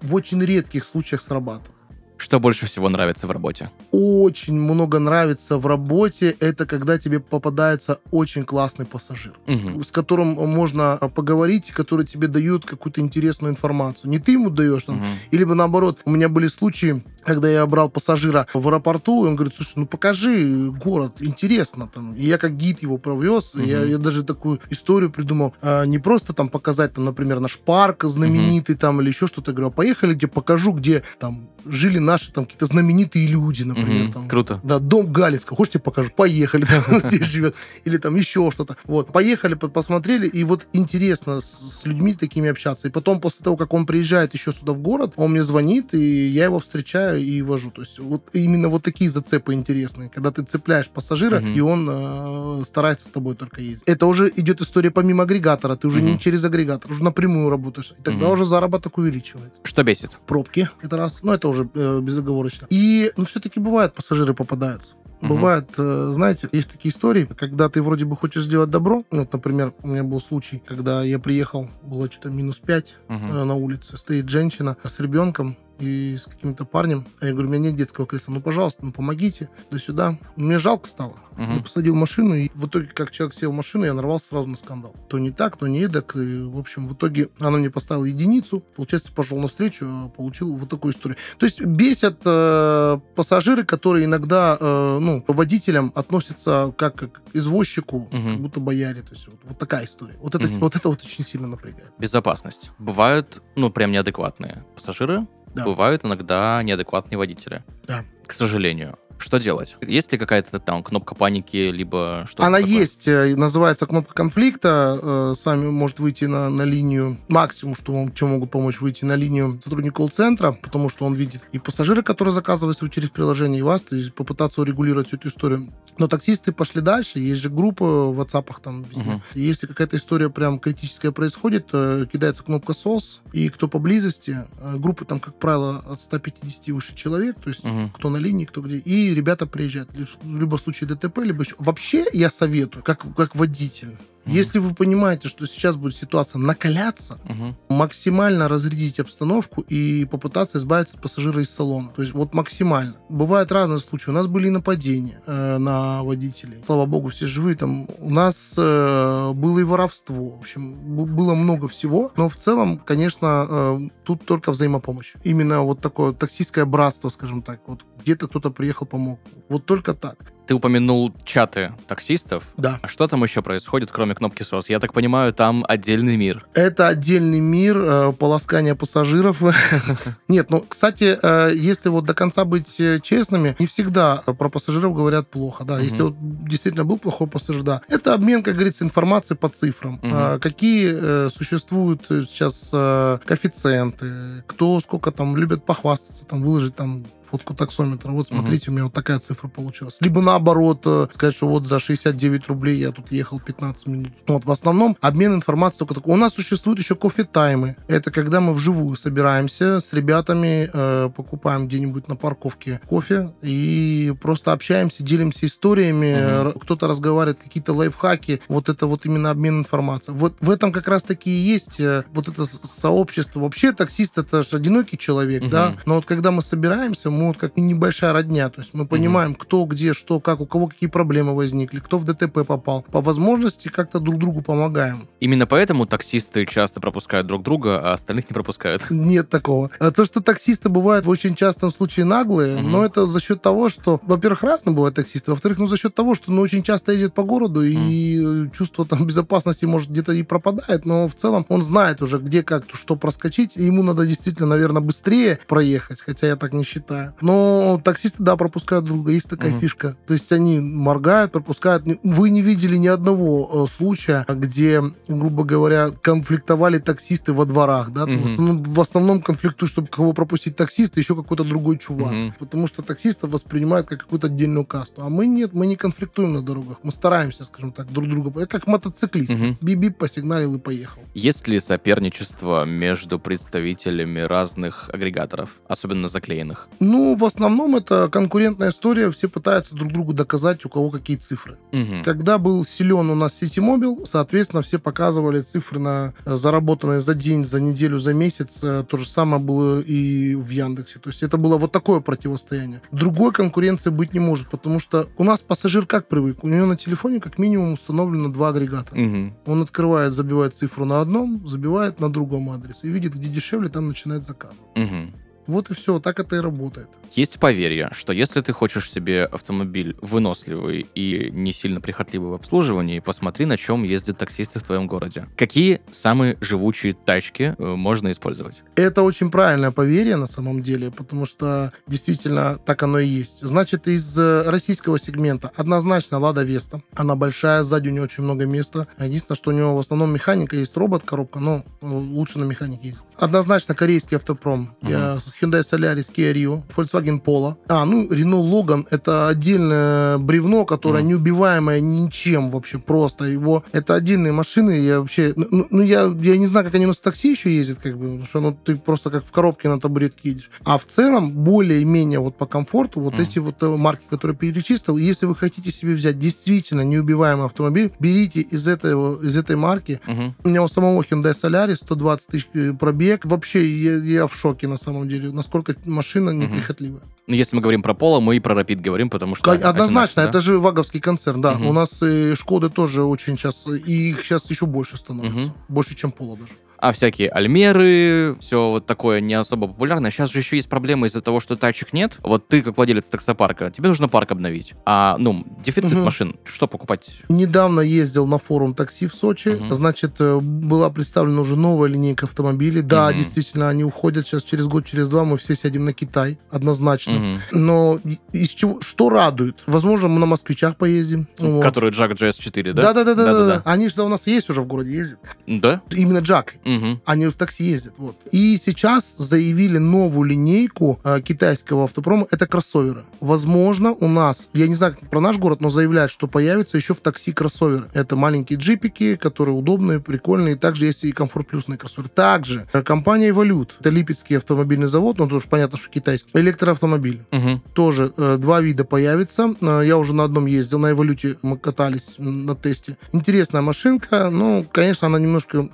в очень редких случаях срабатывает. Что больше всего нравится в работе? Очень много нравится в работе, это когда тебе попадается очень классный пассажир. Мгм. с которым можно поговорить, который тебе дает какую-то интересную информацию. Не ты ему даешь, там, Мгм. или наоборот, у меня были случаи, когда я брал пассажира в аэропорту, и он говорит, слушай, ну покажи город, интересно там. И я как гид его провез, и я, я даже такую историю придумал. А, не просто там показать, там, например, наш парк знаменитый там или еще что-то. Я говорю, а поехали, где покажу, где там жили наши там какие-то знаменитые люди, например. Мгм. Там, Круто. да, дом Галицкого. Хочешь, тебе покажу? Поехали. Там он здесь живет. Или там еще что-то. Вот. Поехали, по- посмотрели. И вот интересно с, с людьми такими общаться. И потом, после того, как он приезжает еще сюда в город, он мне звонит, и я его встречаю и вожу. То есть вот именно вот такие зацепы интересные. Когда ты цепляешь пассажира, и он э, старается с тобой только ездить. Это уже идет история помимо агрегатора. Ты уже не через агрегатор, уже напрямую работаешь. И тогда уже заработок увеличивается Что бесит? пробки, это раз, ну это уже э, безоговорочно. И, ну, все-таки бывает, пассажиры попадаются. Мгм. Бывает, э, знаете, есть такие истории, когда ты вроде бы хочешь сделать добро. Вот, например, у меня был случай, когда я приехал, было что-то минус 5 Мгм. э, на улице, стоит женщина с ребенком и с каким-то парнем. А я говорю, у меня нет детского кресла. Ну, пожалуйста, ну, помогите, да сюда. Мне жалко стало. Мгм. Я посадил машину, и в итоге, как человек сел в машину, я нарвался сразу на скандал. То не так, то не эдак. И, в общем, в итоге она мне поставила единицу. Получается, пошел навстречу, а получил вот такую историю. То есть бесят э, пассажиры, которые иногда, э, ну, водителям относятся как, к извозчику, Мгм. как будто бояре. То есть вот, вот такая история. Вот это, Мгм. вот это вот очень сильно напрягает. Безопасность. Бывают, ну, прям неадекватные пассажиры, Да. бывают иногда неадекватные водители. Да. К сожалению. Что делать? Есть ли какая-то там кнопка паники, либо что-то Она такое? есть, э, называется кнопка конфликта. Э, С вами может выйти на, на линию. Максимум, что чем могут помочь, выйти на линию сотрудника колл-центра, потому что он видит и пассажира, которые заказывают всё через приложение, и вас, то есть попытаться урегулировать всю эту историю. Но таксисты пошли дальше, есть же группы в WhatsApp там везде. Мгм. И Если какая-то история прям критическая происходит, э, кидается кнопка SOS, и кто поблизости, группы там, как правило, от 150 и выше человек, то есть Мгм. кто на линии, кто где. И ребята приезжают. В любом случае ДТП, либо еще. Вообще я советую, как, как водитель, Мгм. если вы понимаете, что сейчас будет ситуация накаляться, Мгм. максимально разрядить обстановку и попытаться избавиться от пассажира из салона. То есть вот максимально. Бывают разные случаи. У нас были нападения э, на водителей. Слава богу, все живые. Там у нас э, было и воровство. В общем, было много всего. Но в целом, конечно, э, тут только взаимопомощь. Именно вот такое таксистское братство, скажем так. Вот где-то кто-то приехал, помог. Вот только так. Ты упомянул чаты таксистов. Да. А что там еще происходит, кроме кнопки SOS? Я так понимаю, там отдельный мир. Это отдельный мир э, полоскания пассажиров. Нет, ну, кстати, э, если вот до конца быть э, честными, не всегда про пассажиров говорят плохо, да. Мгм. Если вот действительно был плохой пассажир, да. Это обмен, как говорится, информацией по цифрам. Мгм. Э, Какие э, существуют э, сейчас э, коэффициенты, кто сколько там любят похвастаться, там выложить там фотку таксометра. Вот смотрите, у меня вот такая цифра получилась. Либо наоборот, э, сказать, что вот за 69 рублей я тут ехал 15 минут. Вот в основном обмен информацией только такой. У нас существуют еще кофе-таймы. Это когда мы вживую собираемся с ребятами, э, покупаем где-нибудь на парковке кофе и просто общаемся, делимся историями. Р- Кто-то разговаривает, какие-то лайфхаки. Вот это вот именно обмен информацией. Вот в этом как раз-таки и есть э, вот это сообщество. Вообще таксист это же одинокий человек, Мгм. да? Но вот когда мы собираемся, мы вот как небольшая родня, то есть мы понимаем, кто где, что, как, у кого какие проблемы возникли, кто в ДТП попал. По возможности как-то друг другу помогаем. Именно поэтому таксисты часто пропускают друг друга, а остальных не пропускают. Нет такого. А То, что таксисты бывают в очень частом случае наглые, Мгм. но это за счет того, что, во-первых, разные бывают таксисты, во-вторых, ну, за счет того, что ну, очень часто ездит по городу, и э, чувство там безопасности, может, где-то и пропадает, но в целом он знает уже, где как, что проскочить, и ему надо действительно, наверное, быстрее проехать, хотя я так не считаю. Но таксисты, да, пропускают друг друга. Есть такая Мгм. фишка. То есть они моргают, пропускают. Вы не видели ни одного э, случая, где, грубо говоря, конфликтовали таксисты во дворах, да? Мгм. В, основном, в основном конфликтуют, чтобы кого пропустить таксист, и еще какой-то другой чувак. Мгм. Потому что таксистов воспринимают как какую-то отдельную касту. А мы нет, мы не конфликтуем на дорогах. Мы стараемся, скажем так, друг друга. Это как мотоциклист. Мгм. Биби посигналил и поехал. Есть ли соперничество между представителями разных агрегаторов, особенно заклеенных? Ну, в основном это конкурентная история. Все пытаются друг другу доказать, у кого какие цифры. Мгм. Когда был силен у нас Ситимобил, соответственно, все показывали цифры на э, заработанные за день, за неделю, за месяц. Э, То же самое было и в Яндексе. То есть это было вот такое противостояние. Другой конкуренции быть не может, потому что у нас пассажир как привык? У него на телефоне как минимум установлено два агрегата. Мгм. Он открывает, забивает цифру на одном, забивает на другом адресе. И видит, где дешевле, там начинает заказывать. Мгм. Вот и все, так это и работает. Есть поверье, что если ты хочешь себе автомобиль выносливый и не сильно прихотливый в обслуживании, посмотри, на чем ездят таксисты в твоем городе. Какие самые живучие тачки э, можно использовать? Это очень правильное поверье на самом деле, потому что действительно так оно и есть. Значит, из э, российского сегмента однозначно Лада Веста. Она большая, сзади у нее очень много места. Единственное, что у него в основном механика, есть робот-коробка, но э, лучше на механике ездить. Однозначно корейский автопром. Мгм. Я Hyundai Solaris, Kia Rio, Volkswagen Polo. А, ну, Renault Logan — это отдельное бревно, которое Мгм. неубиваемое ничем вообще просто. Его... Это отдельные машины, я вообще... Ну, ну, ну, я, я не знаю, как они у нас в такси еще ездят, как бы, потому что ну, ты просто как в коробке на табуретке едешь. А в целом, более-менее вот по комфорту, вот Мгм. эти вот э, марки, которые перечислил, если вы хотите себе взять действительно неубиваемый автомобиль, берите из, этого, из этой марки Мгм. у меня у самого Hyundai Solaris 120 тысяч э, пробег. Вообще, я, я в шоке на самом деле, насколько машина неприхотливая. Ну, если мы говорим про Поло, мы и про Rapid говорим, потому что... Однозначно, да? это же ваговский концерн, да. Мгм. У нас и Шкоды тоже очень сейчас, и их сейчас еще больше становится. Мгм. Больше, чем Пола даже. А всякие Альмеры, все вот такое не особо популярное. Сейчас же еще есть проблема из-за того, что тачек нет. Вот ты, как владелец таксопарка, тебе нужно парк обновить. А, ну, дефицит Мгм. машин, что покупать? Недавно ездил на форум такси в Сочи. Мгм. Значит, э, была представлена уже новая линейка автомобилей. Да, Мгм. действительно, они уходят сейчас через год, через два. Мы все сядем на Китай, однозначно. Мгм. Но из чего, что радует? Возможно, мы на москвичах поедем. Вот. Который Jack GS4, да? Да, да, да, да, Да-да-да. да. Они же у нас есть уже в городе ездят. Да? Именно Джак. Мгм. Они в такси ездят. Вот. И сейчас заявили новую линейку э, китайского автопрома. Это кроссоверы. Возможно, у нас, я не знаю про наш город, но заявляют, что появится еще в такси кроссоверы. Это маленькие джипики, которые удобные, прикольные. Также есть и комфорт плюсные кроссоверы. Также э, компания Evolute. Это липецкий автомобильный завод, ну, тоже понятно, что китайский. Электроавтомобиль. Мгм. Тоже э, два вида появится. Э, я уже на одном ездил, на Эволюте мы катались на тесте. Интересная машинка. Ну, конечно, она немножко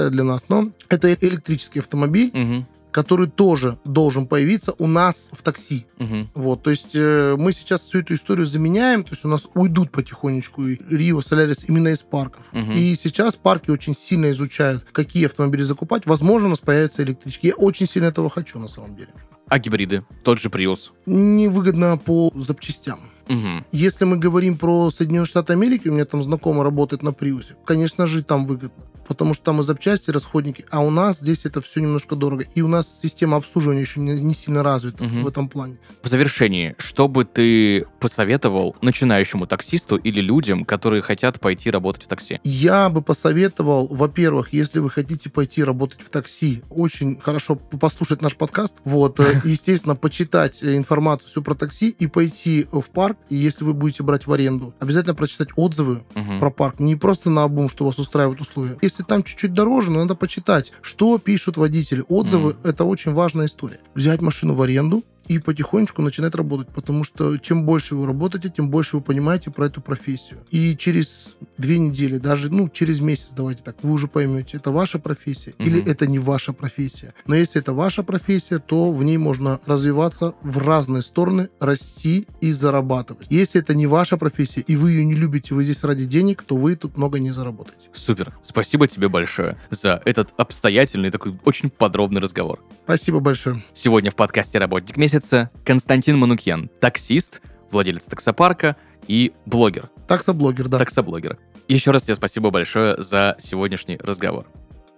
мелковатая для нас, но это электрический автомобиль, Мгм. который тоже должен появиться у нас в такси. Мгм. Вот, то есть э, мы сейчас всю эту историю заменяем, то есть у нас уйдут потихонечку Рио, Солярис именно из парков. Мгм. И сейчас парки очень сильно изучают, какие автомобили закупать. Возможно, у нас появятся электрички. Я очень сильно этого хочу, на самом деле. А гибриды? Тот же Prius. Невыгодно по запчастям. Мгм. Если мы говорим про Соединенные Штаты Америки, у меня там знакомый работает на Приусе, конечно же, там выгодно. Потому что там и запчасти, и расходники. А у нас здесь это все немножко дорого. И у нас система обслуживания еще не, не сильно развита Мгм. в этом плане. В завершении, что бы ты посоветовал начинающему таксисту или людям, которые хотят пойти работать в такси? Я бы посоветовал, во-первых, если вы хотите пойти работать в такси, очень хорошо послушать наш подкаст, вот, э, естественно, почитать э, информацию всю про такси и пойти в парк, и если вы будете брать в аренду, обязательно прочитать отзывы Мгм. про парк. Не просто на обум, что вас устраивают условия. Если там чуть-чуть дороже, но надо почитать, что пишут водители. Отзывы Мгм. это очень важная история. Взять машину в аренду и потихонечку начинать работать, потому что чем больше вы работаете, тем больше вы понимаете про эту профессию. И через две недели, даже, ну, через месяц, давайте так, вы уже поймете, это ваша профессия или Мгм. это не ваша профессия. Но если это ваша профессия, то в ней можно развиваться в разные стороны, расти и зарабатывать. Если это не ваша профессия, и вы ее не любите, вы здесь ради денег, то вы тут много не заработаете. Супер. Спасибо тебе большое за этот обстоятельный, такой очень подробный разговор. Спасибо большое. Сегодня в подкасте «Работник месяца» Константин Манукьян, таксист, владелец таксопарка и блогер, Таксоблогер, да. таксоблогер. Еще раз тебе спасибо большое за сегодняшний разговор.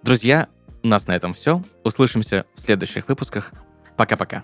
Друзья, у нас на этом все. Услышимся в следующих выпусках. Пока-пока.